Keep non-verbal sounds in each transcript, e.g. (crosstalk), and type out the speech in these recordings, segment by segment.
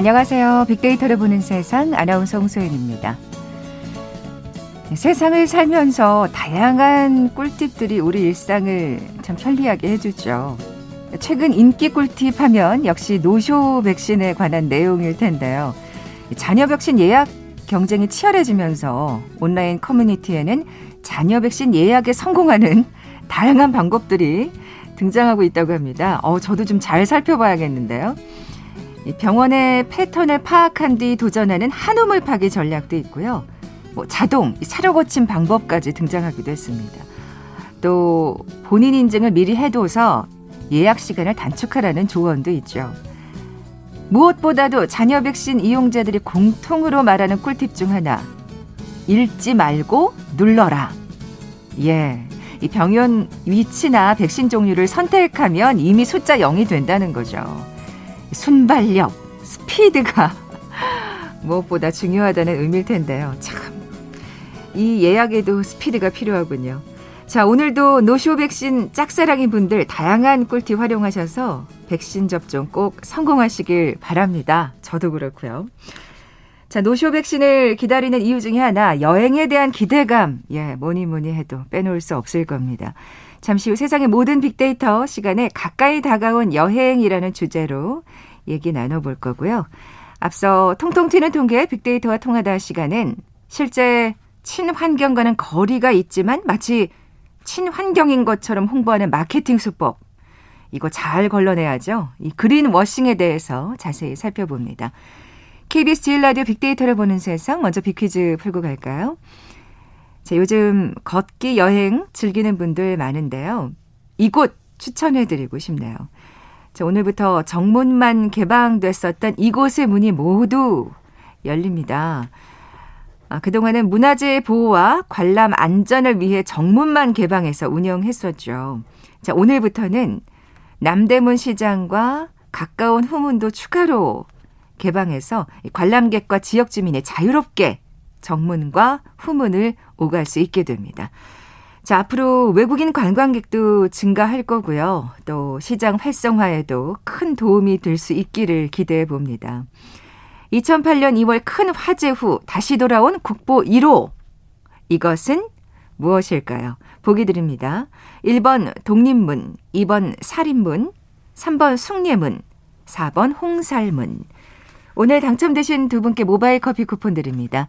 안녕하세요. 빅데이터를 보는 세상 아나운서 홍소연입니다. 세상을 살면서 다양한 꿀팁들이 우리 일상을 참 편리하게 해주죠. 최근 인기 꿀팁 하면 역시 노쇼 백신에 관한 내용일 텐데요. 자녀 백신 예약 경쟁이 치열해지면서 온라인 커뮤니티에는 자녀 백신 예약에 성공하는 (laughs) 다양한 방법들이 등장하고 있다고 합니다. 어, 저도 좀 잘 살펴봐야겠는데요. 병원의 패턴을 파악한 뒤 도전하는 한우물 파기 전략도 있고요. 뭐 자동 사료 고침 방법까지 등장하기도 했습니다. 또 본인 인증을 미리 해둬서 예약 시간을 단축하라는 조언도 있죠. 무엇보다도 자녀 백신 이용자들이 공통으로 말하는 꿀팁 중 하나. 읽지 말고 눌러라. 예. 이 병원 위치나 백신 종류를 선택하면 이미 숫자 0이 된다는 거죠. 순발력, 스피드가 (laughs) 무엇보다 중요하다는 의미일 텐데요. 참. 이 예약에도 스피드가 필요하군요. 자, 오늘도 노쇼 백신 짝사랑인 분들 다양한 꿀팁 활용하셔서 백신 접종 꼭 성공하시길 바랍니다. 저도 그렇고요. 자, 노쇼 백신을 기다리는 이유 중에 하나 여행에 대한 기대감. 예, 뭐니 뭐니 해도 빼놓을 수 없을 겁니다. 잠시 후 세상의 모든 빅데이터 시간에 가까이 다가온 여행이라는 주제로 얘기 나눠볼 거고요. 앞서 통통 튀는 통계 빅데이터와 통하다 시간엔 실제 친환경과는 거리가 있지만 마치 친환경인 것처럼 홍보하는 마케팅 수법. 이거 잘 걸러내야죠. 이 그린 워싱에 대해서 자세히 살펴봅니다. KBS 제일 라디오 빅데이터를 보는 세상 먼저 빅퀴즈 풀고 갈까요? 자, 요즘 걷기 여행 즐기는 분들 많은데요. 이곳 추천해드리고 싶네요. 자, 오늘부터 정문만 개방됐었던 이곳의 문이 모두 열립니다. 아, 그동안은 문화재 보호와 관람 안전을 위해 정문만 개방해서 운영했었죠. 자, 오늘부터는 남대문 시장과 가까운 후문도 추가로 개방해서 관람객과 지역 주민이 자유롭게 정문과 후문을 오갈 수 있게 됩니다. 자, 앞으로 외국인 관광객도 증가할 거고요. 또 시장 활성화에도 큰 도움이 될 수 있기를 기대해 봅니다. 2008년 2월 큰 화재 후 다시 돌아온 국보 1호. 이것은 무엇일까요? 보기 드립니다. 1번 독립문, 2번 살인문, 3번 숭례문, 4번 홍살문. 오늘 당첨되신 두 분께 모바일 커피 쿠폰 드립니다.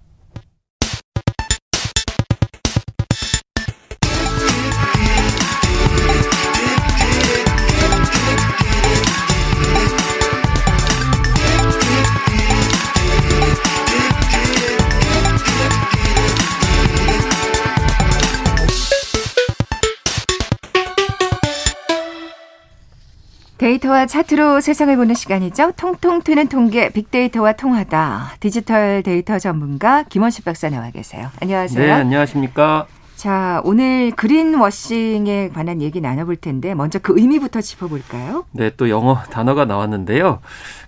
데이터와 차트로 세상을 보는 시간이죠. 통통 튀는 통계 빅데이터와 통하다. 디지털 데이터 전문가 김원식 박사 나와 계세요. 안녕하세요. 네, 안녕하십니까. 자, 오늘 greenwashing에 관한 얘기 나눠볼 텐데 먼저 그 의미부터 짚어볼까요? 네, 또 영어 단어가 나왔는데요.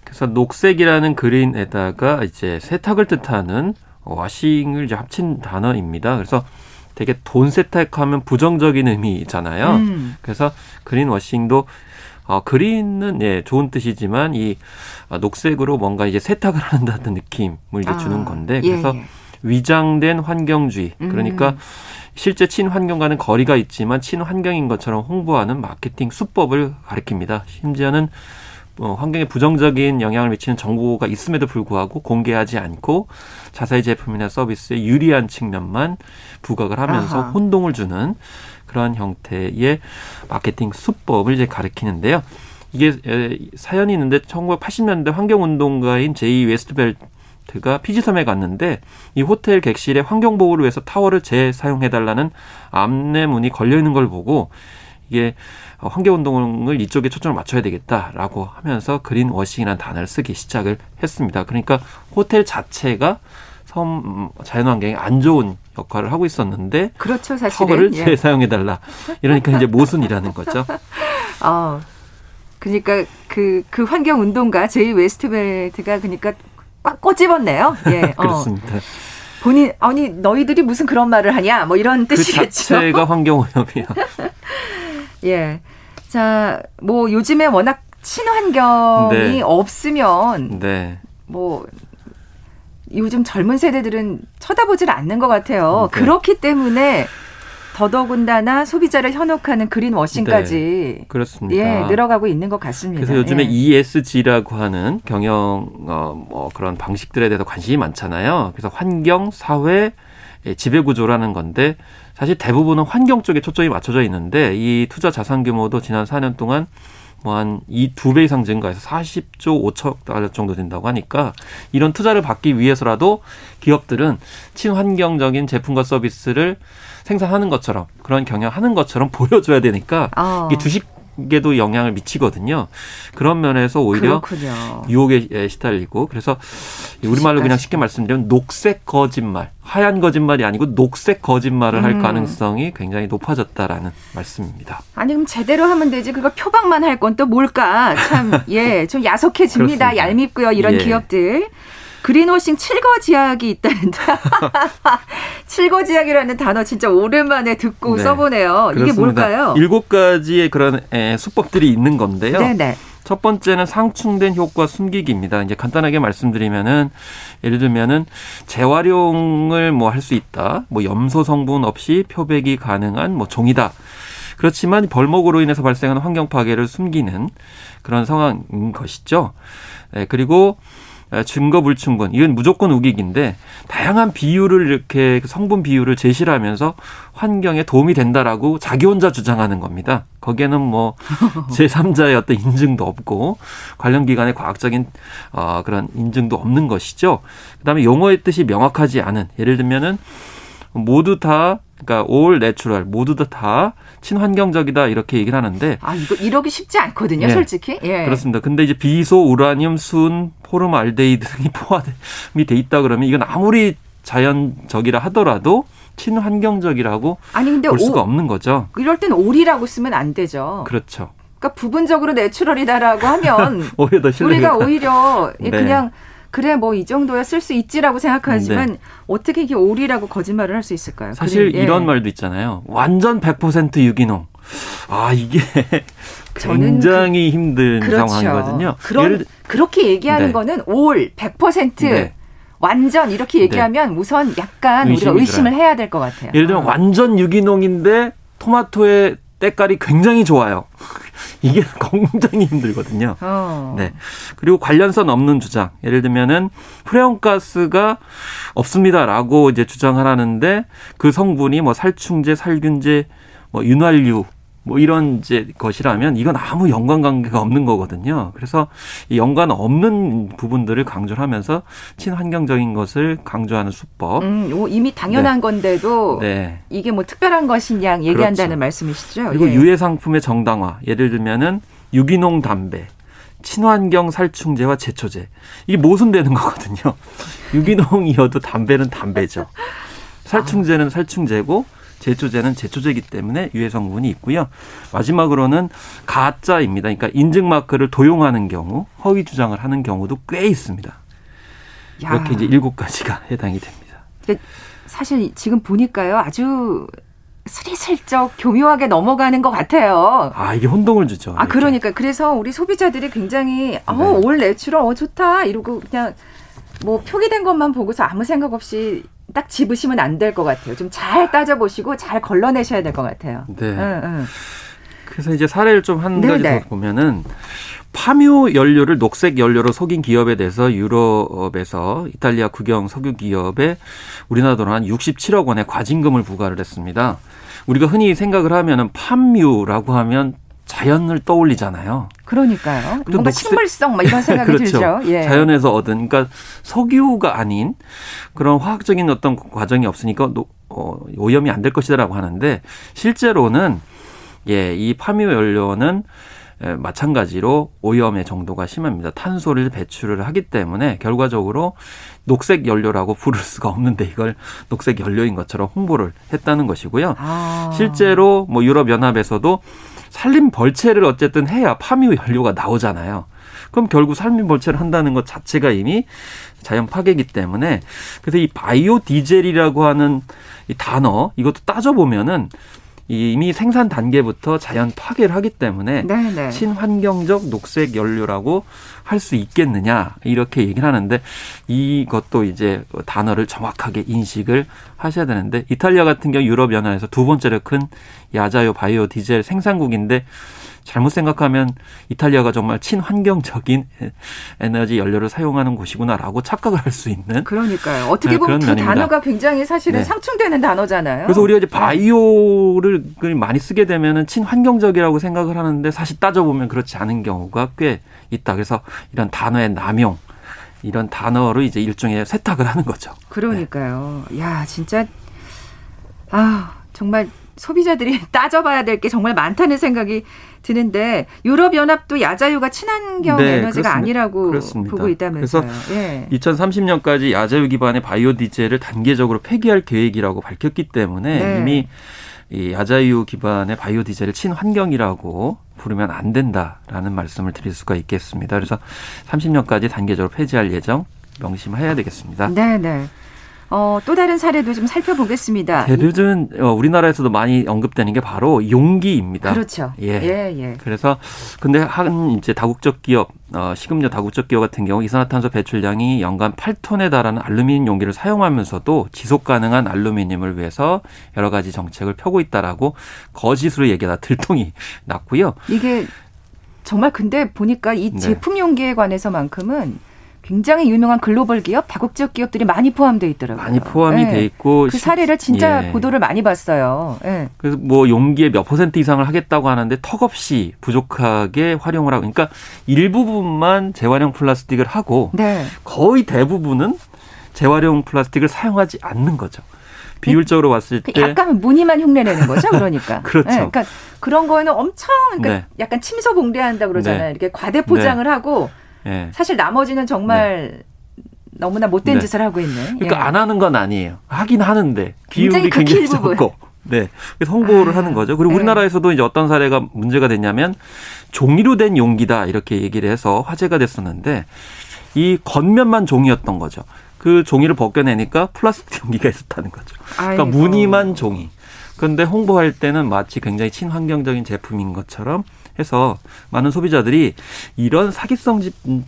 그래서 녹색이라는 green에다가 이제 세탁을 뜻하는 washing을 이제 합친 단어입니다. 그래서 되게 돈 세탁하면 부정적인 의미잖아요. 음. 그래서 그린워싱도 어, 그린은 예, 좋은 뜻이지만 이 어, 녹색으로 뭔가 이제 세탁을 (laughs) 한다는 느낌을 이제 아, 주는 건데 예, 그래서 예, 예. 위장된 환경주의 그러니까 음. 실제 친환경과는 거리가 있지만 친환경인 것처럼 홍보하는 마케팅 수법을 가리킵니다. 심지어는 어, 환경에 부정적인 영향을 미치는 정보가 있음에도 불구하고 공개하지 않고 자사의 제품이나 서비스에 유리한 측면만 부각을 하면서 아하. 혼동을 주는 그러한 형태의 마케팅 수법을 이제 가리키는데요. 이게 사연이 있는데 1980년대 환경운동가인 제이 웨스트벨트가 피지섬에 갔는데 이 호텔 객실에 환경보호를 위해서 타월을 재사용해달라는 안내문이 걸려 있는 걸 보고 이게 환경운동을 이쪽에 초점을 맞춰야 되겠다라고 하면서 greenwashing이라는 단어를 쓰기 시작을 했습니다. 그러니까 호텔 자체가 섬 자연환경에 안 좋은 역할을 하고 있었는데 그렇죠, 사실은. 타월을 예. 재사용해 달라. 이러니까 이제 모순이라는 거죠. (laughs) 어, 그러니까 그, 그 환경 운동가 제이 웨스트벨트가 그러니까 꽉 꼬집었네요. 예. (laughs) 어. 그렇습니다. 본인 아니 너희들이 무슨 그런 말을 하냐 뭐 이런 그 뜻이겠죠. 그 자체가 (laughs) 환경 오염이야. 예. 자, 뭐 요즘에 워낙 친환경이 네. 없으면 네. 뭐 요즘 젊은 세대들은 쳐다보질 않는 것 같아요. 네. 그렇기 때문에 더더군다나 소비자를 현혹하는 그린 워싱까지 네, 그렇습니다. 예, 늘어가고 있는 것 같습니다. 그래서 요즘에 예. ESG라고 하는 경영 어, 뭐 그런 방식들에 대해서 관심이 많잖아요. 그래서 환경, 사회, 예, 지배 구조라는 건데 사실 대부분은 환경 쪽에 초점이 맞춰져 있는데 이 투자 자산 규모도 지난 4년 동안 뭐 한 이 두 배 이상 증가해서 40조 5천 달러 정도 된다고 하니까 이런 투자를 받기 위해서라도 기업들은 친환경적인 제품과 서비스를 생산하는 것처럼 그런 경영하는 것처럼 (laughs) 보여줘야 되니까 어. 이게 주식 에도 영향을 미치거든요. 그런 면에서 오히려 그렇군요. 유혹에 시달리고 그래서 우리말로 그냥 쉽게 말씀드리면 녹색 거짓말, 하얀 거짓말이 아니고 녹색 거짓말을 음. 할 가능성이 굉장히 높아졌다라는 말씀입니다. 아니 그럼 제대로 하면 되지 그거 표방만 할 건 또 뭘까? 참 예, 좀 야속해집니다. 얄밉고요. 이런 예. 기업들. 그린워싱 칠거지약이 있다는데 (laughs) 칠거지약이라는 단어 진짜 오랜만에 듣고 네, 써보네요. 그렇습니다. 이게 뭘까요? 일곱 가지의 그런 에, 수법들이 있는 건데요. 네네. 첫 번째는 상충된 효과 숨기기입니다. 이제 간단하게 말씀드리면은 예를 들면은 재활용을 뭐 할 수 있다. 뭐 염소 성분 없이 표백이 가능한 뭐 종이다. 그렇지만 벌목으로 인해서 발생하는 환경 파괴를 숨기는 그런 상황인 것이죠. 네, 그리고 증거 불충분 이건 무조건 우기기인데 다양한 비율을 이렇게 그 성분 비율을 제시를 하면서 환경에 도움이 된다라고 자기 혼자 주장하는 겁니다. 거기에는 뭐 (laughs) 제3자의 어떤 인증도 없고 관련 기관의 과학적인 어 그런 인증도 없는 것이죠. 그다음에 용어의 뜻이 명확하지 않은 예를 들면은 모두 다 그러니까 all natural 모두 다 친환경적이다 이렇게 얘기를 하는데 아 이거 이러기 쉽지 않거든요, 네. 솔직히. 예. 그렇습니다. 근데 이제 비소, 우라늄, 수은, 포름알데히드 등이 (laughs) 포함이 돼 있다 그러면 이건 아무리 자연적이라 하더라도 친환경적이라고 아니 근데 볼 수가 오, 없는 거죠. 이럴 땐 all이라고 쓰면 안 되죠. 그렇죠. 그러니까 부분적으로 natural이다라고 하면 (laughs) 오히려 더 우리가 오히려 네. 그냥 그래 뭐 이 정도야 쓸 수 있지라고 생각하지만 네. 어떻게 이게 오리라고 거짓말을 할 수 있을까요? 사실 그래, 예. 이런 말도 있잖아요. 완전 100% 유기농. 아 이게 굉장히 그, 힘든 그렇죠. 상황이거든요. 그런, 예를, 그렇게 얘기하는 네. 거는 올 100% 네. 완전 이렇게 얘기하면 네. 우선 약간 우리가 의심을 들어요. 해야 될 것 같아요. 예를 들면 어. 완전 유기농인데 토마토의 때깔이 굉장히 좋아요. (laughs) 이게 굉장히 힘들거든요. 어. 네. 그리고 관련성 없는 주장. 예를 들면은 프레온가스가 없습니다라고 이제 주장하라는데 그 성분이 뭐 살충제, 살균제, 뭐 윤활유 뭐 이런 이제 것이라면 이건 아무 연관 관계가 없는 거거든요. 그래서 이 연관 없는 부분들을 강조를 하면서 친환경적인 것을 강조하는 수법. 음, 이미 당연한 네. 건데도 네. 이게 뭐 특별한 것이냐 얘기한다는 그렇죠. 말씀이시죠. 그리고 예. 유해 상품의 정당화. 예를 들면은 유기농 담배. 친환경 살충제와 제초제. 이게 모순되는 (laughs) 거거든요. 유기농이어도 담배는 담배죠. 살충제는 살충제고 제초제는 제초제이기 때문에 유해 성분이 있고요. 마지막으로는 가짜입니다. 그러니까 인증 마크를 도용하는 경우, 허위 주장을 하는 경우도 꽤 있습니다. 야. 이렇게 이제 일곱 가지가 (laughs) 해당이 됩니다. 사실 지금 보니까요, 아주 스리슬쩍 교묘하게 넘어가는 것 같아요. 아 이게 혼동을 주죠. 아 그러니까 그래서 우리 소비자들이 굉장히 어 all 네. natural 어 좋다 이러고 그냥 뭐 표기된 것만 보고서 아무 생각 없이 딱 집으시면 안 될 것 같아요. 좀 잘 따져보시고 잘 걸러내셔야 될 것 같아요. 네. 응, 응. 그래서 이제 사례를 좀 한 가지 더 보면은 팜유 연료를 녹색 연료로 속인 기업에 대해서 유럽에서 이탈리아 국영 석유 기업에 우리나라 돈 한 67억 원의 과징금을 부과를 했습니다. 우리가 흔히 생각을 하면은 팜유라고 하면 자연을 떠올리잖아요. 그러니까요. 뭔가 녹색... 식물성 막 이런 생각이 (laughs) 그렇죠. 들죠. 예. 자연에서 얻은 그러니까 석유가 아닌 그런 화학적인 어떤 과정이 없으니까 노, 어, 오염이 안 될 것이다라고 하는데 실제로는 예, 이 팜유 연료는 예, 마찬가지로 오염의 정도가 심합니다. 탄소를 배출을 하기 때문에 결과적으로 녹색 연료라고 부를 수가 없는데 이걸 녹색 연료인 것처럼 홍보를 했다는 것이고요. 아. 실제로 뭐 유럽 연합에서도 산림 벌채를 어쨌든 해야 파묘 연료가 나오잖아요. 그럼 결국 산림 벌채를 한다는 것 자체가 이미 자연 파괴이기 때문에 그래서 이 바이오 디젤이라고 하는 이 단어 이것도 따져 보면은 이미 생산 단계부터 자연 파괴를 하기 때문에 네네. 네. 친환경적 녹색 연료라고 할 수 있겠느냐 이렇게 얘기를 하는데 이것도 이제 단어를 정확하게 인식을 하셔야 되는데 이탈리아 같은 경우 유럽 연합에서 두 번째로 큰 야자요 바이오 디젤 생산국인데 잘못 생각하면 이탈리아가 정말 친환경적인 에너지 연료를 사용하는 곳이구나라고 착각을 할 수 있는 그러니까요. 어떻게 네, 보면 그 면입니다. 단어가 굉장히 사실은 네. 상충되는 단어잖아요. 그래서 우리가 이제 바이오를 많이 쓰게 되면은 친환경적이라고 생각을 하는데 사실 따져보면 그렇지 않은 경우가 꽤 있다. 그래서 이런 단어의 남용 이런 단어로 이제 일종의 세탁을 하는 거죠. 그러니까요. 네. 야, 진짜 아, 정말 소비자들이 (laughs) 따져봐야 될 게 정말 많다는 생각이 드는데 유럽 연합도 야자유가 친환경 네, 에너지가 그렇습니다. 아니라고 그렇습니다. 보고 있다면서요. 그래서 예. 2030년까지 야자유 기반의 바이오 디젤을 단계적으로 폐기할 계획이라고 밝혔기 때문에 네. 이미 이 야자유 기반의 바이오 디젤을 친환경이라고 부르면 안 된다라는 말씀을 드릴 수가 있겠습니다. 그래서 30년까지 단계적으로 폐지할 예정 명심해야 되겠습니다. 네, 네. 어, 또 다른 사례도 좀 살펴보겠습니다. 대류는 어, 우리나라에서도 많이 언급되는 게 바로 용기입니다. 그렇죠. 예. 예, 예. 그래서 근데 한 이제 다국적 기업 어, 식음료 다국적 기업 같은 경우 이산화탄소 배출량이 연간 8톤에 달하는 알루미늄 용기를 사용하면서도 지속 가능한 알루미늄을 위해서 여러 가지 정책을 펴고 있다라고 거짓으로 얘기하다 들통이 났고요. 이게 정말 근데 보니까 이 네. 제품 용기에 관해서만큼은 굉장히 유명한 글로벌 기업, 다국적 기업들이 많이 포함되어 있더라고요. 많이 포함이 네. 돼 있고 그 사례를 진짜 예. 보도를 많이 봤어요. 네. 그래서 뭐 용기의 몇 퍼센트 이상을 하겠다고 하는데 턱없이 부족하게 활용을 하고, 그러니까 일부분만 재활용 플라스틱을 하고 네. 거의 대부분은 재활용 플라스틱을 사용하지 않는 거죠. 비율적으로 봤을 그때 약간 무늬만 흉내내는 거죠, (laughs) 그러니까. 그렇죠. 네, 그러니까 그런 거에는 엄청 그러니까 네. 약간 침소봉대한다 그러잖아요. 네. 이렇게 과대 포장을 네. 하고 예. 사실 나머지는 정말 네. 너무나 못된 네. 짓을 하고 있는. 그러니까 예. 안 하는 건 아니에요. 하긴 하는데 비율이 굉장히 적고. 네. 그래서 홍보를 아, 하는 거죠. 그리고 네. 우리나라에서도 이제 어떤 사례가 문제가 됐냐면 종이로 된 용기다 이렇게 얘기를 해서 화제가 됐었는데 이 겉면만 종이였던 거죠. 그 종이를 벗겨내니까 플라스틱 용기가 있었다는 거죠. 그러니까. 무늬만 종이. 그런데 홍보할 때는 마치 굉장히 친환경적인 제품인 것처럼 해서 많은 소비자들이 이런 사기성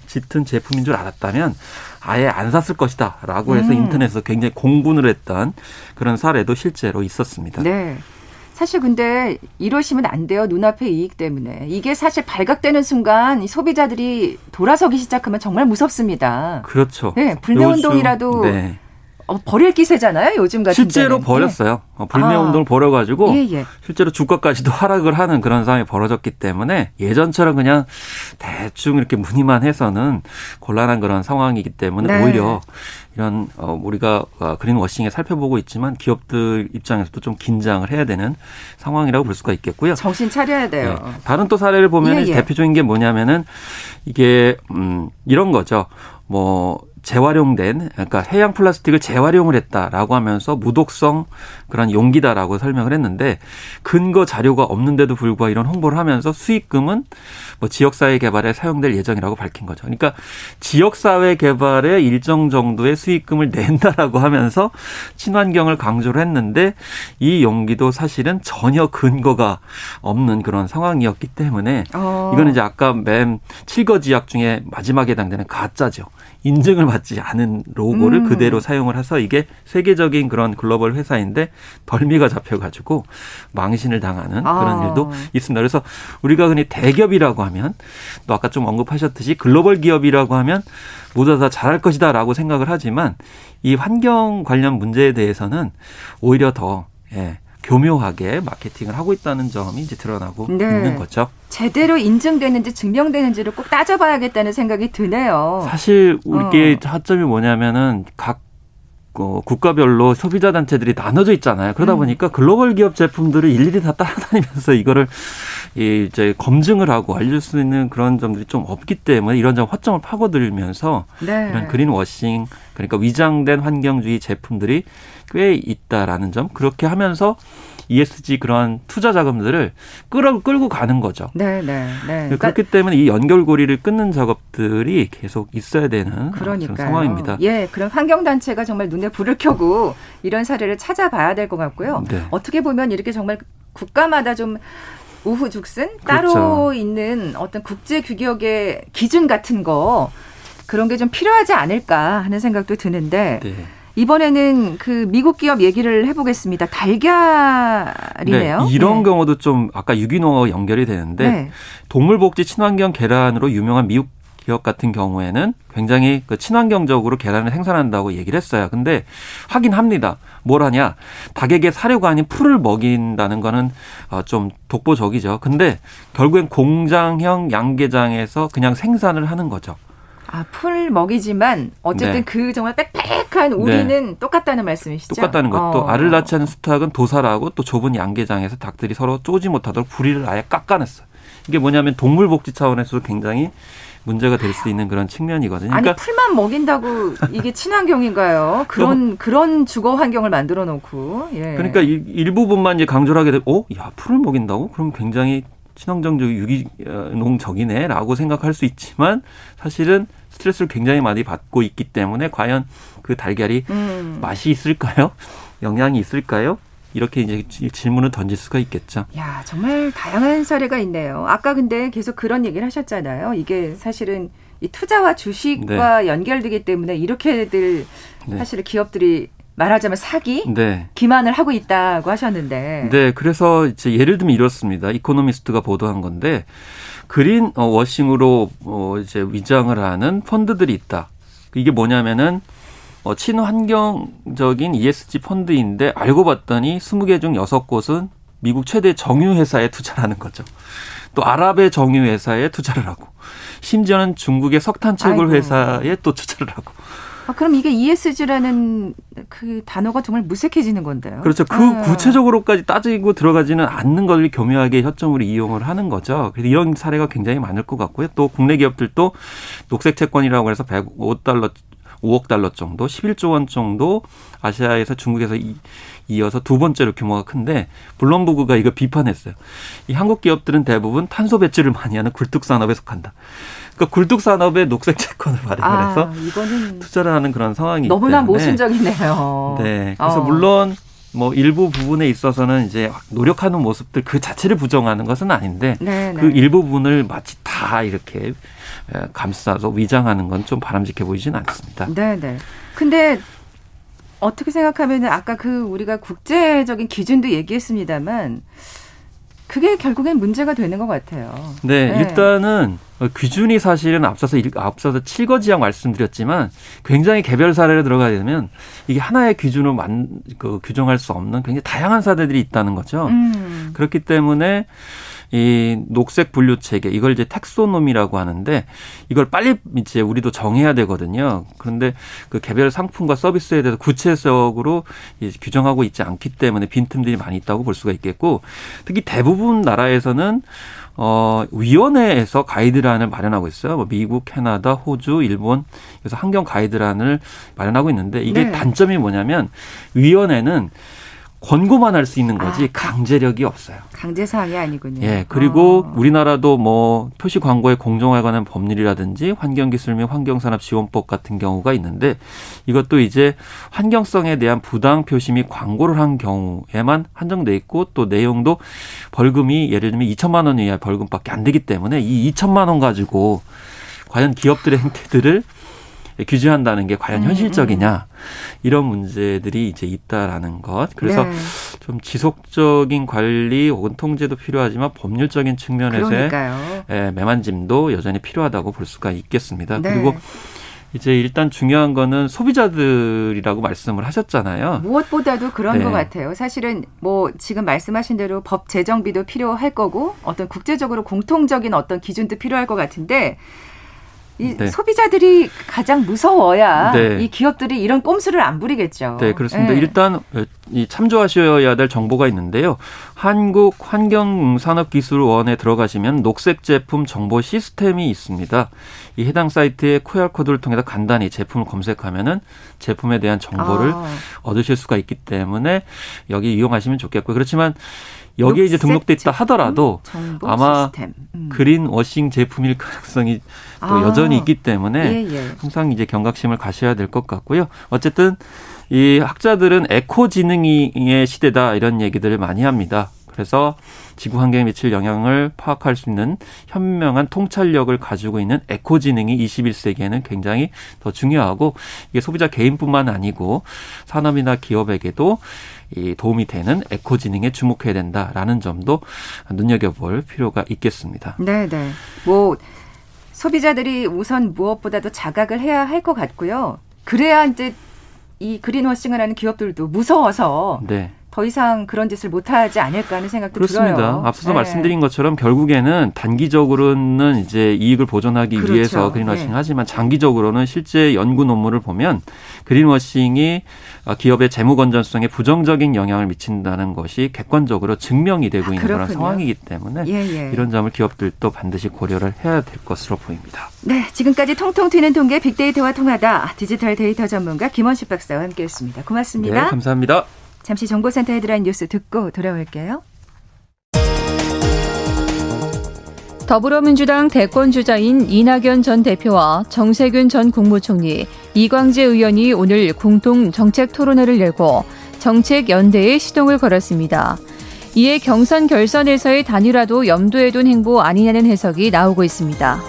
짙은 제품인 줄 알았다면 아예 안 샀을 것이다 라고 해서 음. 인터넷에서 굉장히 공분을 했던 그런 사례도 실제로 있었습니다. 네. 사실 근데 이러시면 안 돼요. 눈앞의 이익 때문에. 이게 사실 발각되는 순간 소비자들이 돌아서기 시작하면 정말 무섭습니다. 그렇죠. 네, 불매운동이라도 네. 어, 버릴 기세잖아요, 요즘 같은 실제로 때는. 버렸어요. 예. 어, 불매 운동을 아. 벌여가지고 예, 예. 실제로 주가까지도 (laughs) 하락을 하는 그런 상황이 벌어졌기 때문에 예전처럼 그냥 대충 이렇게 문의만 해서는 곤란한 그런 상황이기 때문에 네. 오히려 이런 어, 우리가 어, 그린워싱에 살펴보고 있지만 기업들 입장에서도 좀 긴장을 해야 되는 상황이라고 볼 수가 있겠고요. 정신 차려야 돼요. 네. 다른 또 사례를 보면 예, 예. 대표적인 게 뭐냐면은 이게 음 이런 거죠. 뭐 재활용된 그러니까 해양 플라스틱을 재활용을 했다라고 하면서 무독성 그런 용기다라고 설명을 했는데 근거 자료가 없는데도 불구하고 이런 홍보를 하면서 수익금은 뭐 지역사회 개발에 사용될 예정이라고 밝힌 거죠. 그러니까 지역사회 개발에 일정 정도의 수익금을 낸다라고 하면서 친환경을 강조를 했는데 이 용기도 사실은 전혀 근거가 없는 그런 상황이었기 때문에 어. 이거는 이제 아까 맨 7거 지약 중에 마지막에 해당되는 가짜죠. 인증을 받지 않은 로고를 음. 그대로 사용을 해서 이게 세계적인 그런 글로벌 회사인데 덜미가 잡혀가지고 망신을 당하는 아. 그런 일도 있습니다. 그래서 우리가 흔히 대기업이라고 하면 또 아까 좀 언급하셨듯이 글로벌 기업이라고 하면 모두 다 잘할 것이다라고 생각을 하지만 이 환경 관련 문제에 대해서는 오히려 더 예, 교묘하게 마케팅을 하고 있다는 점이 이제 드러나고 네. 있는 거죠. 제대로 인증되는지 증명되는지를 꼭 따져봐야겠다는 생각이 드네요. 사실 이게 어. 하점이 뭐냐면은 각 어, 국가별로 소비자 단체들이 나눠져 있잖아요. 그러다 음. 보니까 글로벌 기업 제품들을 일일이 다 따라다니면서 이거를 이제 검증을 하고 알릴 수 있는 그런 점들이 좀 없기 때문에 이런 점 허점을 파고들면서 네. 이런 그린 워싱 그러니까 위장된 환경주의 제품들이 꽤 있다라는 점 그렇게 하면서 ESG 그러한 투자 자금들을 끌어 끌고 가는 거죠. 네, 네, 네. 그렇기 그러니까, 때문에 이 연결고리를 끊는 작업들이 계속 있어야 되는 그런 상황입니다. 예, 그런 환경 단체가 정말 눈에 불을 켜고 이런 사례를 찾아봐야 될 것 같고요. 네. 어떻게 보면 이렇게 정말 국가마다 좀 우후죽순 따로 그렇죠. 있는 어떤 국제 규격의 기준 같은 거 그런 게 좀 필요하지 않을까 하는 생각도 드는데 네. 이번에는 그 미국 기업 얘기를 해보겠습니다. 달걀이네요. 네, 이런 네. 경우도 좀 아까 유기농 연결이 되는데 네. 동물복지 친환경 계란으로 유명한 미국 기업 같은 경우에는 굉장히 그 친환경적으로 계란을 생산한다고 얘기를 했어요. 근데 하긴 합니다. 뭘 하냐? 닭에게 사료가 아닌 풀을 먹인다는 거는 어, 좀 독보적이죠. 근데 결국엔 공장형 양계장에서 그냥 생산을 하는 거죠. 아, 풀 먹이지만 어쨌든 네. 그 정말 빽빽한 우리는 네. 똑같다는 말씀이시죠? 똑같다는 것도 어. 알을 낳지 않은 수탉은 도살하고 또 좁은 양계장에서 닭들이 서로 쪼지 못하도록 부리를 아예 깎아냈어요. 이게 뭐냐면 동물 복지 차원에서도 굉장히 문제가 될 수 있는 그런 측면이거든요. 그러니까 아니 풀만 먹인다고 이게 친환경인가요? (laughs) 그런 그런 주거 환경을 만들어 놓고. 예. 그러니까 일 부분만 이제 강조를 하게 되고, 어, 야 풀을 먹인다고? 그럼 굉장히 친환경적 유기농적이네라고 생각할 수 있지만 사실은 스트레스를 굉장히 많이 받고 있기 때문에 과연 그 달걀이 음. 맛이 있을까요? 영양이 있을까요? 이렇게 이제 질문을 던질 수가 있겠죠. 야, 정말 다양한 사례가 있네요. 아까 근데 계속 그런 얘기를 하셨잖아요. 이게 사실은 이 투자와 주식과 네. 연결되기 때문에 이렇게들 네. 사실 기업들이 말하자면 사기, 네. 기만을 하고 있다고 하셨는데. 네, 그래서 이제 예를 들면 이렇습니다. 이코노미스트가 보도한 건데 그린 워싱으로 어 이제 위장을 하는 펀드들이 있다. 이게 뭐냐면은 어, 친환경적인 ESG 펀드인데 알고 봤더니 20개 중 6곳은 미국 최대 정유회사에 투자를 하는 거죠. 또 아랍의 정유회사에 투자를 하고 심지어는 중국의 석탄 채굴 회사에 또 투자를 하고 아, 그럼 이게 ESG라는 그 단어가 정말 무색해지는 건데요. 그렇죠. 그 아. 구체적으로까지 따지고 들어가지는 않는 걸 교묘하게 협정으로 이용을 하는 거죠. 그래서 이런 사례가 굉장히 많을 것 같고요. 또 국내 기업들도 녹색 채권이라고 해서 105달러 5억 달러 정도, 11조 원 정도 아시아에서 중국에서 이, 이어서 두 번째로 규모가 큰데 블룸버그가 이거 비판했어요. 이 한국 기업들은 대부분 탄소 배출을 많이 하는 굴뚝 산업에 속한다. 그러니까 굴뚝 산업에 녹색 채권을 발행해서 아, 투자를 하는 그런 상황이 너무나 때문에. 모순적이네요. 네. 그래서 어. 물론 뭐 일부 부분에 있어서는 이제 노력하는 모습들 그 자체를 부정하는 것은 아닌데 네네. 그 네. 일부 분을 마치 다 이렇게 감싸서 위장하는 건 좀 바람직해 보이지는 않습니다. 네, 네. 근데 어떻게 생각하면은 아까 그 우리가 국제적인 기준도 얘기했습니다만 그게 결국엔 문제가 되는 것 같아요. 네, 네. 일단은 기준이 사실은 앞서서 앞서서 칠거지약 말씀드렸지만 굉장히 개별 사례를 들어가야 되면 이게 하나의 기준으로 만, 그, 규정할 수 없는 굉장히 다양한 사례들이 있다는 거죠. 음. 그렇기 때문에 이 녹색 분류 체계 이걸 이제 텍소놈이라고 하는데 이걸 빨리 이제 우리도 정해야 되거든요. 그런데 그 개별 상품과 서비스에 대해서 구체적으로 규정하고 있지 않기 때문에 빈틈들이 많이 있다고 볼 수가 있겠고 특히 대부분 나라에서는 어, 위원회에서 가이드란을 마련하고 있어요. 뭐 미국, 캐나다, 호주, 일본 그래서 환경 가이드란을 마련하고 있는데 이게 네. 단점이 뭐냐면 위원회는 권고만 할 수 있는 거지 아, 강제력이 없어요. 강제 사항이 아니군요. 예. 그리고 어. 우리나라도 뭐 표시 광고에 공정화에 관한 법률이라든지 환경기술 및 환경산업 지원법 같은 경우가 있는데 이것도 이제 환경성에 대한 부당 표시 및 광고를 한 경우에만 한정돼 있고 또 내용도 벌금이 예를 들면 2천만 원 이하 벌금밖에 안 되기 때문에 이 2천만 원 가지고 과연 기업들의 행태들을 규제한다는 게 과연 음, 현실적이냐 음. 이런 문제들이 이제 있다라는 것. 그래서 네. 좀 지속적인 관리 혹은 통제도 필요하지만 법률적인 측면에서의 예, 매만짐도 여전히 필요하다고 볼 수가 있겠습니다. 네. 그리고 이제 일단 중요한 거는 소비자들이라고 말씀을 하셨잖아요. 무엇보다도 그런 네. 것 같아요. 사실은 뭐 지금 말씀하신 대로 법 제정비도 필요할 거고 어떤 국제적으로 공통적인 어떤 기준도 필요할 것 같은데 이 네. 소비자들이 가장 무서워야 네. 이 기업들이 이런 꼼수를 안 부리겠죠. 네, 그렇습니다. 네. 일단 이 참조하셔야 될 정보가 있는데요. 한국 환경산업기술원에 들어가시면 녹색 제품 정보 시스템이 있습니다. 이 해당 사이트에 QR 코드를 통해서 간단히 제품을 검색하면은 제품에 대한 정보를 아. 얻으실 수가 있기 때문에 여기 이용하시면 좋겠고요. 그렇지만 여기에 이제 등록돼 있다 하더라도 아마 음. 그린 워싱 제품일 (laughs) 가능성이 또 아. 여전히 있기 때문에 예, 예. 항상 이제 경각심을 가셔야 될 것 같고요. 어쨌든 이 학자들은 에코 지능의 시대다 이런 얘기들을 많이 합니다. 그래서 지구 환경에 미칠 영향을 파악할 수 있는 현명한 통찰력을 가지고 있는 에코 지능이 21세기에는 굉장히 더 중요하고 이게 소비자 개인뿐만 아니고 산업이나 기업에게도 이 도움이 되는 에코 지능에 주목해야 된다라는 점도 눈여겨볼 필요가 있겠습니다. 네, 네. 뭐 소비자들이 우선 무엇보다도 자각을 해야 할 것 같고요. 그래야 이제 이 그린워싱을 하는 기업들도 무서워서 네. 더 이상 그런 짓을 못하지 않을까 하는 생각도 그렇습니다. 들어요. 앞서서 네. 말씀드린 것처럼 결국에는 단기적으로는 이제 이익을 보존하기 그렇죠. 위해서 그린워싱 네. 하지만 장기적으로는 실제 연구 논문을 보면 그린워싱이 기업의 재무 건전성에 부정적인 영향을 미친다는 것이 객관적으로 증명이 되고 있는 그런 상황이기 때문에 예, 예. 이런 점을 기업들도 반드시 고려를 해야 될 것으로 보입니다. 네, 지금까지 통통 튀는 통계 빅데이터와 통하다 디지털 데이터 전문가 김원식 박사와 함께했습니다. 고맙습니다. 네, 감사합니다. 잠시 정보센터 헤드라인 뉴스 듣고 돌아올게요. 더불어민주당 대권 주자인 이낙연 전 대표와 정세균 전 국무총리, 이광재 의원이 오늘 공동 정책 토론회를 열고 정책 연대에 시동을 걸었습니다. 이에 경선 결선에서의 단일화도 염두에 둔 행보 아니냐는 해석이 나오고 있습니다.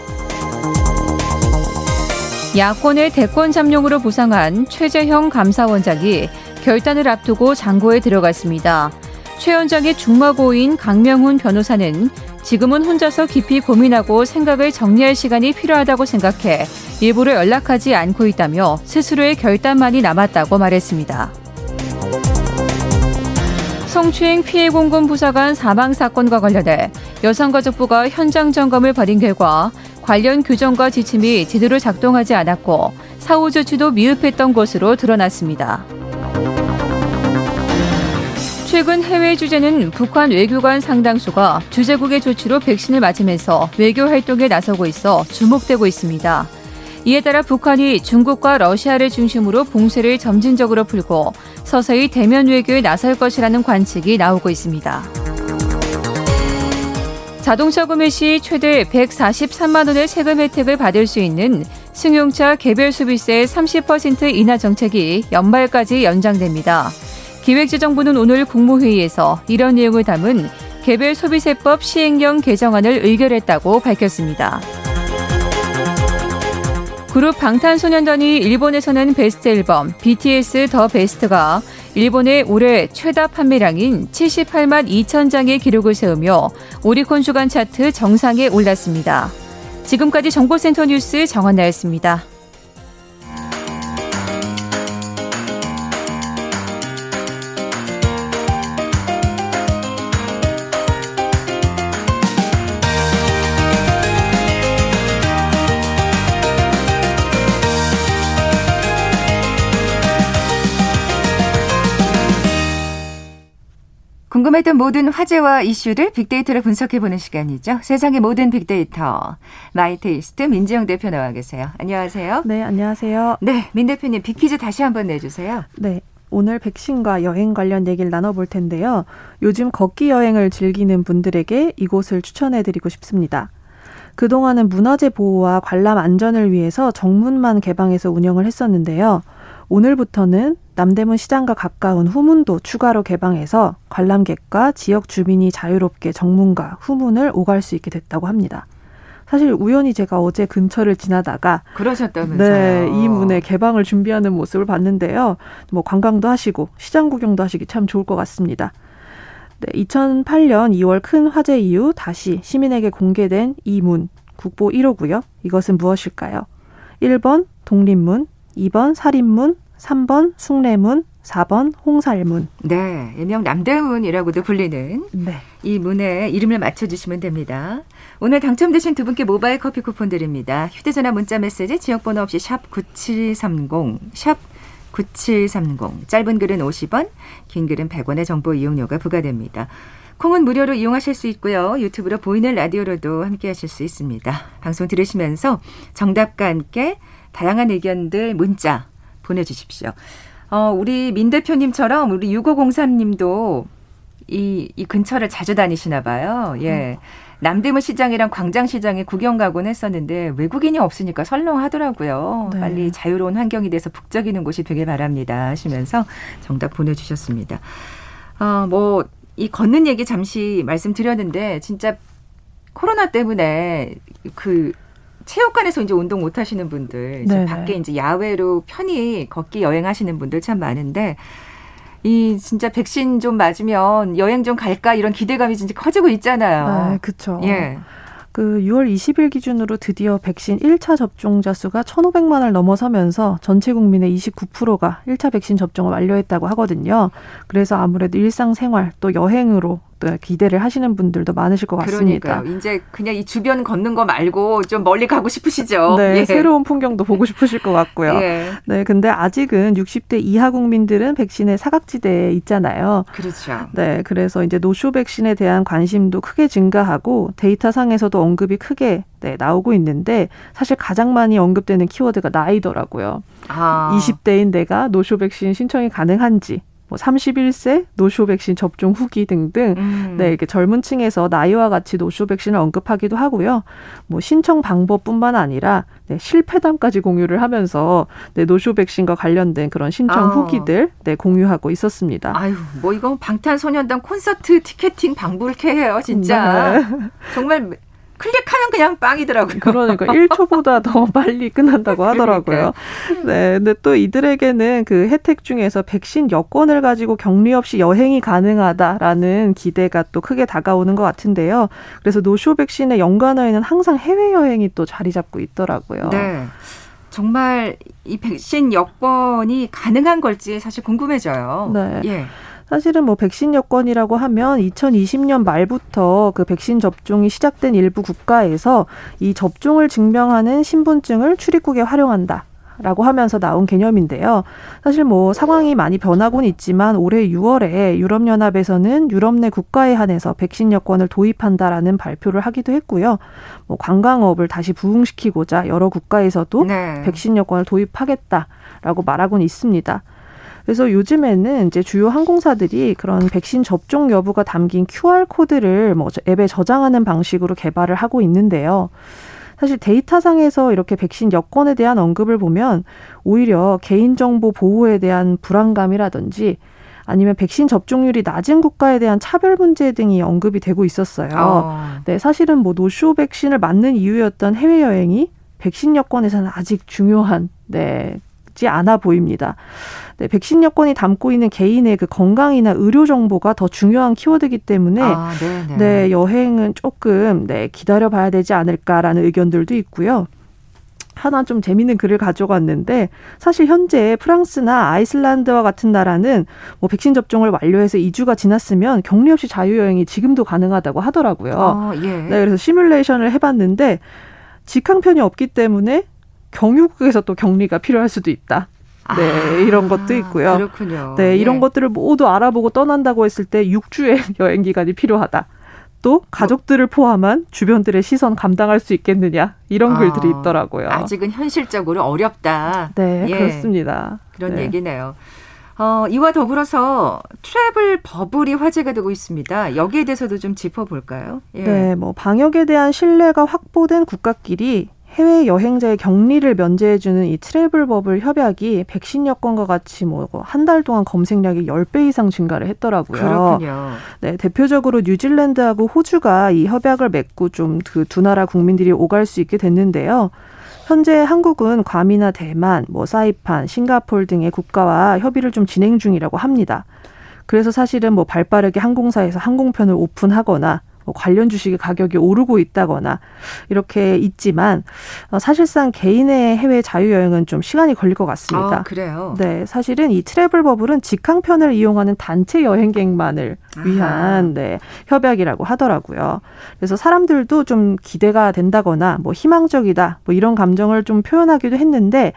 야권의 대권 잠룡으로 부상한 최재형 감사원장이 결단을 앞두고 장고에 들어갔습니다. 최 원장의 중마고인 강명훈 변호사는 지금은 혼자서 깊이 고민하고 생각을 정리할 시간이 필요하다고 생각해 일부러 연락하지 않고 있다며 스스로의 결단만이 남았다고 말했습니다. 성추행 피해 공군 부사관 사망 사건과 관련해 여성가족부가 현장 점검을 벌인 결과 관련 규정과 지침이 제대로 작동하지 않았고 사후 조치도 미흡했던 것으로 드러났습니다. 최근 해외 주재는 북한 외교관 상당수가 주재국의 조치로 백신을 맞으면서 외교 활동에 나서고 있어 주목되고 있습니다. 이에 따라 북한이 중국과 러시아를 중심으로 봉쇄를 점진적으로 풀고 서서히 대면 외교에 나설 것이라는 관측이 나오고 있습니다. 자동차 구매 시 최대 143만 원의 세금 혜택을 받을 수 있는 승용차 개별 소비세 30% 인하 정책이 연말까지 연장됩니다. 기획재정부는 오늘 국무회의에서 이런 내용을 담은 개별 소비세법 시행령 개정안을 의결했다고 밝혔습니다. 그룹 방탄소년단이 일본에서는 베스트 앨범 BTS 더 베스트가 일본의 올해 최다 판매량인 78만 2천 장의 기록을 세우며 오리콘 주간 차트 정상에 올랐습니다. 지금까지 정보센터 뉴스 정원나였습니다. 궁금했던 모든 화제와 이슈를 빅데이터로 분석해보는 시간이죠. 세상의 모든 빅데이터. 마이테이스트 민지영 대표 나와 계세요. 안녕하세요. 네, 안녕하세요. 네, 민 대표님 빅퀴즈 다시 한번 내주세요. 네. 오늘 백신과 여행 관련 얘기를 나눠볼 텐데요. 요즘 걷기 여행을 즐기는 분들에게 이곳을 추천해드리고 싶습니다. 그동안은 문화재 보호와 관람 안전을 위해서 정문만 개방해서 운영을 했었는데요. 오늘부터는 남대문 시장과 가까운 후문도 추가로 개방해서 관람객과 지역 주민이 자유롭게 정문과 후문을 오갈 수 있게 됐다고 합니다. 사실 우연히 제가 어제 근처를 지나다가 그러셨다면서요. 네, 이 문에 개방을 준비하는 모습을 봤는데요. 뭐 관광도 하시고 시장 구경도 하시기 참 좋을 것 같습니다. 네, 2008년 2월 큰 화재 이후 다시 시민에게 공개된 이 문, 국보 1호고요. 이것은 무엇일까요? 1번 독립문, 2번 살인문, 3번 숭례문, 4번 홍살문. 네, 일명 남대문이라고도 불리는 네. 이 문에 이름을 맞춰주시면 됩니다. 오늘 당첨되신 두 분께 모바일 커피 쿠폰 드립니다. 휴대전화 문자 메시지 지역번호 없이 샵 9730, 샵 9730. 짧은 글은 50원, 긴 글은 100원의 정보 이용료가 부과됩니다. 콩은 무료로 이용하실 수 있고요. 유튜브로 보이는 라디오로도 함께 하실 수 있습니다. 방송 들으시면서 정답과 함께 다양한 의견들 문자 보내주십시오. 어, 우리 민 대표님처럼 우리 6503님도 이, 이 근처를 자주 다니시나 봐요. 예. 남대문 시장이랑 광장시장에 구경 가곤 했었는데 외국인이 없으니까 설렁하더라고요. 네. 빨리 자유로운 환경이 돼서 북적이는 곳이 되길 바랍니다. 하시면서 정답 보내주셨습니다. 어, 뭐, 이 걷는 얘기 잠시 말씀드렸는데 진짜 코로나 때문에 그 체육관에서 이제 운동 못 하시는 분들, 이제 밖에 이제 야외로 편히 걷기 여행하시는 분들 참 많은데 이 진짜 백신 좀 맞으면 여행 좀 갈까 이런 기대감이 진짜 커지고 있잖아요. 아, 그렇죠. 예. 그 6월 20일 기준으로 드디어 백신 1차 접종자 수가 1,500만을 넘어서면서 전체 국민의 29%가 1차 백신 접종을 완료했다고 하거든요. 그래서 아무래도 일상생활 또 여행으로 기대를 하시는 분들도 많으실 것 같습니다. 그러니까요. 이제 그냥 이 주변 걷는 거 말고 좀 멀리 가고 싶으시죠. (laughs) 네, 예. 새로운 풍경도 보고 싶으실 것 같고요. 예. 네, 근데 아직은 60대 이하 국민들은 백신의 사각지대에 있잖아요. 그렇죠. 네, 그래서 이제 노쇼 백신에 대한 관심도 크게 증가하고 데이터 상에서도 언급이 크게 네, 나오고 있는데 사실 가장 많이 언급되는 키워드가 나이더라고요. 아. 20대인 내가 노쇼 백신 신청이 가능한지 뭐 31세 노쇼 백신 접종 후기 등등 음. 네 이렇게 젊은 층에서 나이와 같이 노쇼 백신을 언급하기도 하고요. 뭐 신청 방법뿐만 아니라 네, 실패담까지 공유를 하면서 네, 노쇼 백신과 관련된 그런 신청 아. 후기들 네, 공유하고 있었습니다. 아유, 뭐 이거 방탄소년단 콘서트 티켓팅 방불케 해요, 진짜. 네. 정말 클릭하면 그냥 빵이더라고요. 그러니까 1초보다 더 (laughs) 빨리 끝난다고 하더라고요. 네. 근데 또 이들에게는 그 혜택 중에서 백신 여권을 가지고 격리 없이 여행이 가능하다라는 기대가 또 크게 다가오는 것 같은데요. 그래서 노쇼 백신의 연관어에는 항상 해외 여행이 또 자리 잡고 있더라고요. 네. 정말 이 백신 여권이 가능한 걸지 사실 궁금해져요. 네. 예. 사실은 뭐 백신 여권이라고 하면 2020년 말부터 그 백신 접종이 시작된 일부 국가에서 이 접종을 증명하는 신분증을 출입국에 활용한다. 라고 하면서 나온 개념인데요. 사실 뭐 상황이 많이 변하고는 있지만 올해 6월에 유럽연합에서는 유럽 내 국가에 한해서 백신 여권을 도입한다라는 발표를 하기도 했고요. 뭐 관광업을 다시 부흥시키고자 여러 국가에서도 네. 백신 여권을 도입하겠다라고 말하고는 있습니다. 그래서 요즘에는 이제 주요 항공사들이 그런 백신 접종 여부가 담긴 QR 코드를 뭐 앱에 저장하는 방식으로 개발을 하고 있는데요. 사실 데이터상에서 이렇게 백신 여권에 대한 언급을 보면 오히려 개인정보 보호에 대한 불안감이라든지 아니면 백신 접종률이 낮은 국가에 대한 차별 문제 등이 언급이 되고 있었어요. 어. 네, 사실은 뭐 노쇼 백신을 맞는 이유였던 해외 여행이 백신 여권에서는 아직 중요한 네, 지 않아 보입니다. 네, 백신 여권이 담고 있는 개인의 그 건강이나 의료 정보가 더 중요한 키워드이기 때문에 아, 네, 여행은 조금 네, 기다려 봐야 되지 않을까라는 의견들도 있고요. 하나 좀 재밌는 글을 가져갔는데 사실 현재 프랑스나 아이슬란드와 같은 나라는 뭐 백신 접종을 완료해서 2주가 지났으면 격리 없이 자유여행이 지금도 가능하다고 하더라고요. 아, 예. 네, 그래서 시뮬레이션을 해봤는데 직항편이 없기 때문에 경유국에서 또 격리가 필요할 수도 있다. 네, 아, 이런 것도 있고요. 그렇군요. 네, 이런 예. 것들을 모두 알아보고 떠난다고 했을 때 6주의 (laughs) 여행 기간이 필요하다. 또 가족들을 포함한 주변들의 시선 감당할 수 있겠느냐 이런 아, 글들이 있더라고요. 아직은 현실적으로 어렵다. 네, 예. 그렇습니다. 그런 네. 얘기네요. 어, 이와 더불어서 트래블 버블이 화제가 되고 있습니다. 여기에 대해서도 좀 짚어볼까요? 예. 네, 뭐 방역에 대한 신뢰가 확보된 국가끼리 해외 여행자의 격리를 면제해주는 이 트래블 버블 협약이 백신 여권과 같이 뭐 한 달 동안 검색량이 10배 이상 증가를 했더라고요. 그렇군요. 네, 대표적으로 뉴질랜드하고 호주가 이 협약을 맺고 좀 그 두 나라 국민들이 오갈 수 있게 됐는데요. 현재 한국은 괌이나 대만, 뭐 사이판, 싱가폴 등의 국가와 협의를 좀 진행 중이라고 합니다. 그래서 사실은 뭐 발빠르게 항공사에서 항공편을 오픈하거나 뭐 관련 주식의 가격이 오르고 있다거나 이렇게 있지만 어, 사실상 개인의 해외 자유여행은 좀 시간이 걸릴 것 같습니다. 아, 그래요? 네, 사실은 이 트래블 버블은 직항편을 이용하는 단체 여행객만을 위한 네, 협약이라고 하더라고요. 그래서 사람들도 좀 기대가 된다거나 뭐 희망적이다 뭐 이런 감정을 좀 표현하기도 했는데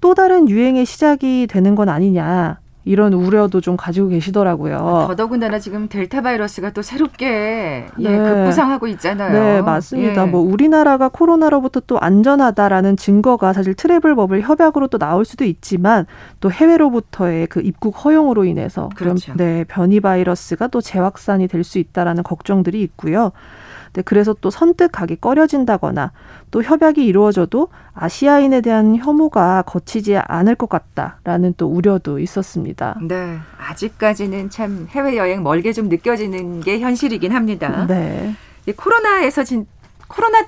또 다른 유행의 시작이 되는 건 아니냐 이런 우려도 좀 가지고 계시더라고요. 더더군다나 지금 델타 바이러스가 또 새롭게 예, 네. 급부상하고 있잖아요. 네, 맞습니다. 예. 뭐 우리나라가 코로나로부터 또 안전하다라는 증거가 사실 트래블법을 협약으로 또 나올 수도 있지만 또 해외로부터의 그 입국 허용으로 인해서 그렇죠. 그럼 네, 변이 바이러스가 또 재확산이 될 수 있다라는 걱정들이 있고요. 네, 그래서 또 선뜻 가기 꺼려진다거나 또 협약이 이루어져도 아시아인에 대한 혐오가 거치지 않을 것 같다라는 또 우려도 있었습니다. 네. 아직까지는 참 해외여행 멀게 좀 느껴지는 게 현실이긴 합니다. 네. 이 코로나에서 진 코로나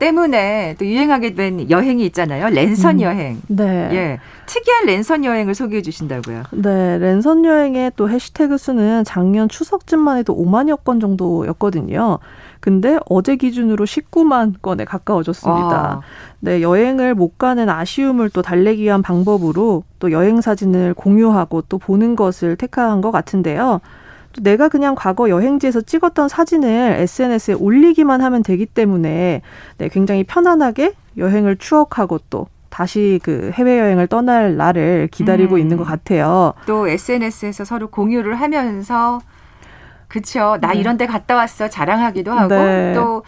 때문에 또 유행하게 된 여행이 있잖아요. 랜선 음, 여행. 네. 예. 특이한 랜선 여행을 소개해 주신다고요. 네. 랜선 여행의 또 해시태그 수는 작년 추석쯤만 해도 5만여 건 정도였거든요. 근데 어제 기준으로 19만 건에 가까워졌습니다. 아. 네, 여행을 못 가는 아쉬움을 또 달래기 위한 방법으로 또 여행 사진을 공유하고 또 보는 것을 택한 것 같은데요. 또 내가 그냥 과거 여행지에서 찍었던 사진을 SNS에 올리기만 하면 되기 때문에 네, 굉장히 편안하게 여행을 추억하고 또 다시 그 해외여행을 떠날 날을 기다리고 음. 있는 것 같아요. 또 SNS에서 서로 공유를 하면서 그쵸. 나 네. 이런 데 갔다 왔어. 자랑하기도 하고 네. 또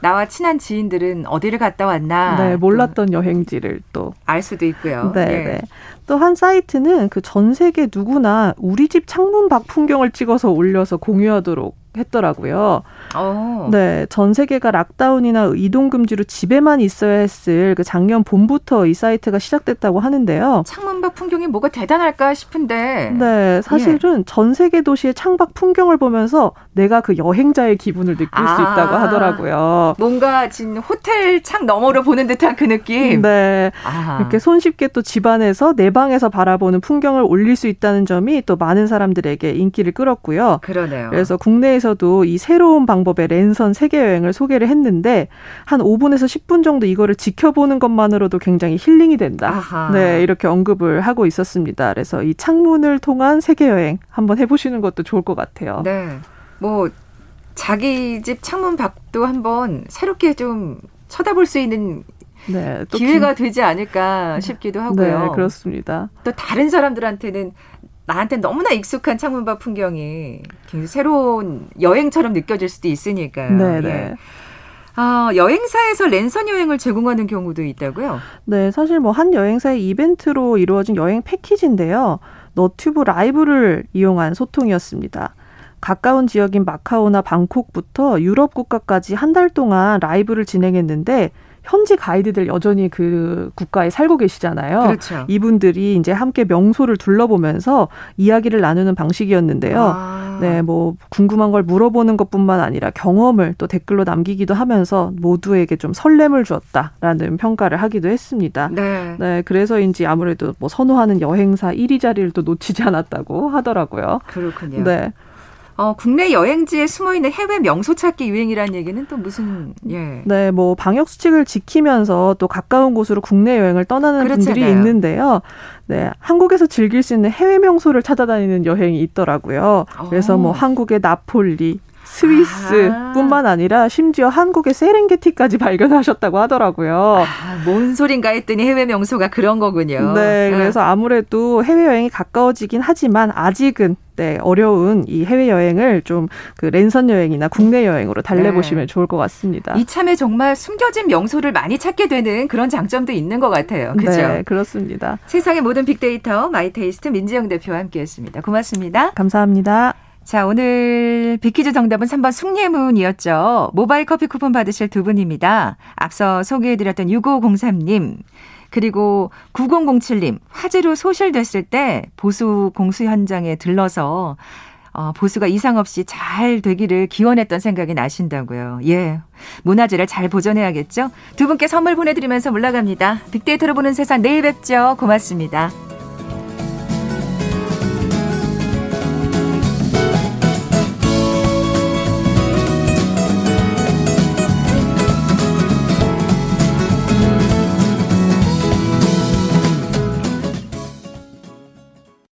나와 친한 지인들은 어디를 갔다 왔나. 네, 몰랐던 여행지를 또 알 수도 있고요. 네. 네. 네. 또한 사이트는 그 전 세계 누구나 우리 집 창문 밖 풍경을 찍어서 올려서 공유하도록 했더라고요. 오. 어. 네, 전 세계가 lockdown이나 이동 금지로 집에만 있어야 했을 그 작년 봄부터 이 사이트가 시작됐다고 하는데요. 창문밖 풍경이 뭐가 대단할까 싶은데. 네, 사실은 예. 전 세계 도시의 창밖 풍경을 보면서 내가 그 여행자의 기분을 느낄 아. 수 있다고 하더라고요. 뭔가 진 호텔 창 너머로 보는 듯한 그 느낌. 네, 아. 이렇게 손쉽게 또 집안에서 내 방에서 바라보는 풍경을 올릴 수 있다는 점이 또 많은 사람들에게 인기를 끌었고요. 그러네요. 그래서 국내에서도 이 새로운 방법의 랜선 세계 여행을 소개를 했는데 한 5분에서 10분 정도 이거를 지켜보는 것만으로도 굉장히 힐링이 된다. 아하. 네, 이렇게 언급을 하고 있었습니다. 그래서 이 창문을 통한 세계 여행 한번 해보시는 것도 좋을 것 같아요. 네, 뭐 자기 집 창문 밖도 한번 새롭게 좀 쳐다볼 수 있는 네, 기회가 기... 되지 않을까 싶기도 하고요. 네, 그렇습니다. 또 다른 사람들한테는 나한테 너무나 익숙한 창문밖 풍경이 굉장히 새로운 여행처럼 느껴질 수도 있으니까요. 네, 네. 예. 아, 여행사에서 랜선 여행을 제공하는 경우도 있다고요? 네, 사실 뭐 한 여행사의 이벤트로 이루어진 여행 패키지인데요. 너튜브 라이브를 이용한 소통이었습니다. 가까운 지역인 마카오나 방콕부터 유럽 국가까지 한 달 동안 라이브를 진행했는데 현지 가이드들 여전히 그 국가에 살고 계시잖아요. 그렇죠. 이분들이 이제 함께 명소를 둘러보면서 이야기를 나누는 방식이었는데요. 아. 네, 뭐 궁금한 걸 물어보는 것뿐만 아니라 경험을 또 댓글로 남기기도 하면서 모두에게 좀 설렘을 주었다라는 평가를 하기도 했습니다. 네. 네, 그래서인지 아무래도 뭐 선호하는 여행사 1위 자리를 또 놓치지 않았다고 하더라고요. 그렇군요. 네. 어, 국내 여행지에 숨어 있는 해외 명소 찾기 유행이라는 얘기는 또 무슨 예. 네, 뭐 방역 수칙을 지키면서 또 가까운 곳으로 국내 여행을 떠나는 그렇잖아요. 분들이 있는데요. 네, 한국에서 즐길 수 있는 해외 명소를 찾아다니는 여행이 있더라고요. 그래서 뭐 어. 한국의 나폴리, 스위스뿐만 아. 니라 심지어 한국의 세렝게티까지 발견하셨다고 하더라고요. 아, 뭔 소린가 했더니 해외 명소가 그런 거군요. 네, 그래서 아무래도 해외 여행이 가까워지긴 하지만 아직은 네, 어려운 이 해외 여행을 좀 그 랜선 여행이나 국내 여행으로 달래보시면 네. 좋을 것 같습니다. 이참에 정말 숨겨진 명소를 많이 찾게 되는 그런 장점도 있는 것 같아요. 그렇죠? 네, 그렇습니다. 세상의 모든 빅데이터 마이테이스트 민지영 대표와 함께했습니다. 고맙습니다. 감사합니다. 자, 오늘 빅퀴즈 정답은 3번 숭례문이었죠. 모바일 커피 쿠폰 받으실 두 분입니다. 앞서 소개해드렸던 6503님, 그리고 9007님, 화재로 소실됐을 때 보수 공수 현장에 들러서 어, 보수가 이상 없이 잘 되기를 기원했던 생각이 나신다고요. 예. 문화재를 잘 보존해야겠죠? 두 분께 선물 보내드리면서 올라갑니다. 빅데이터로 보는 세상 내일 뵙죠. 고맙습니다.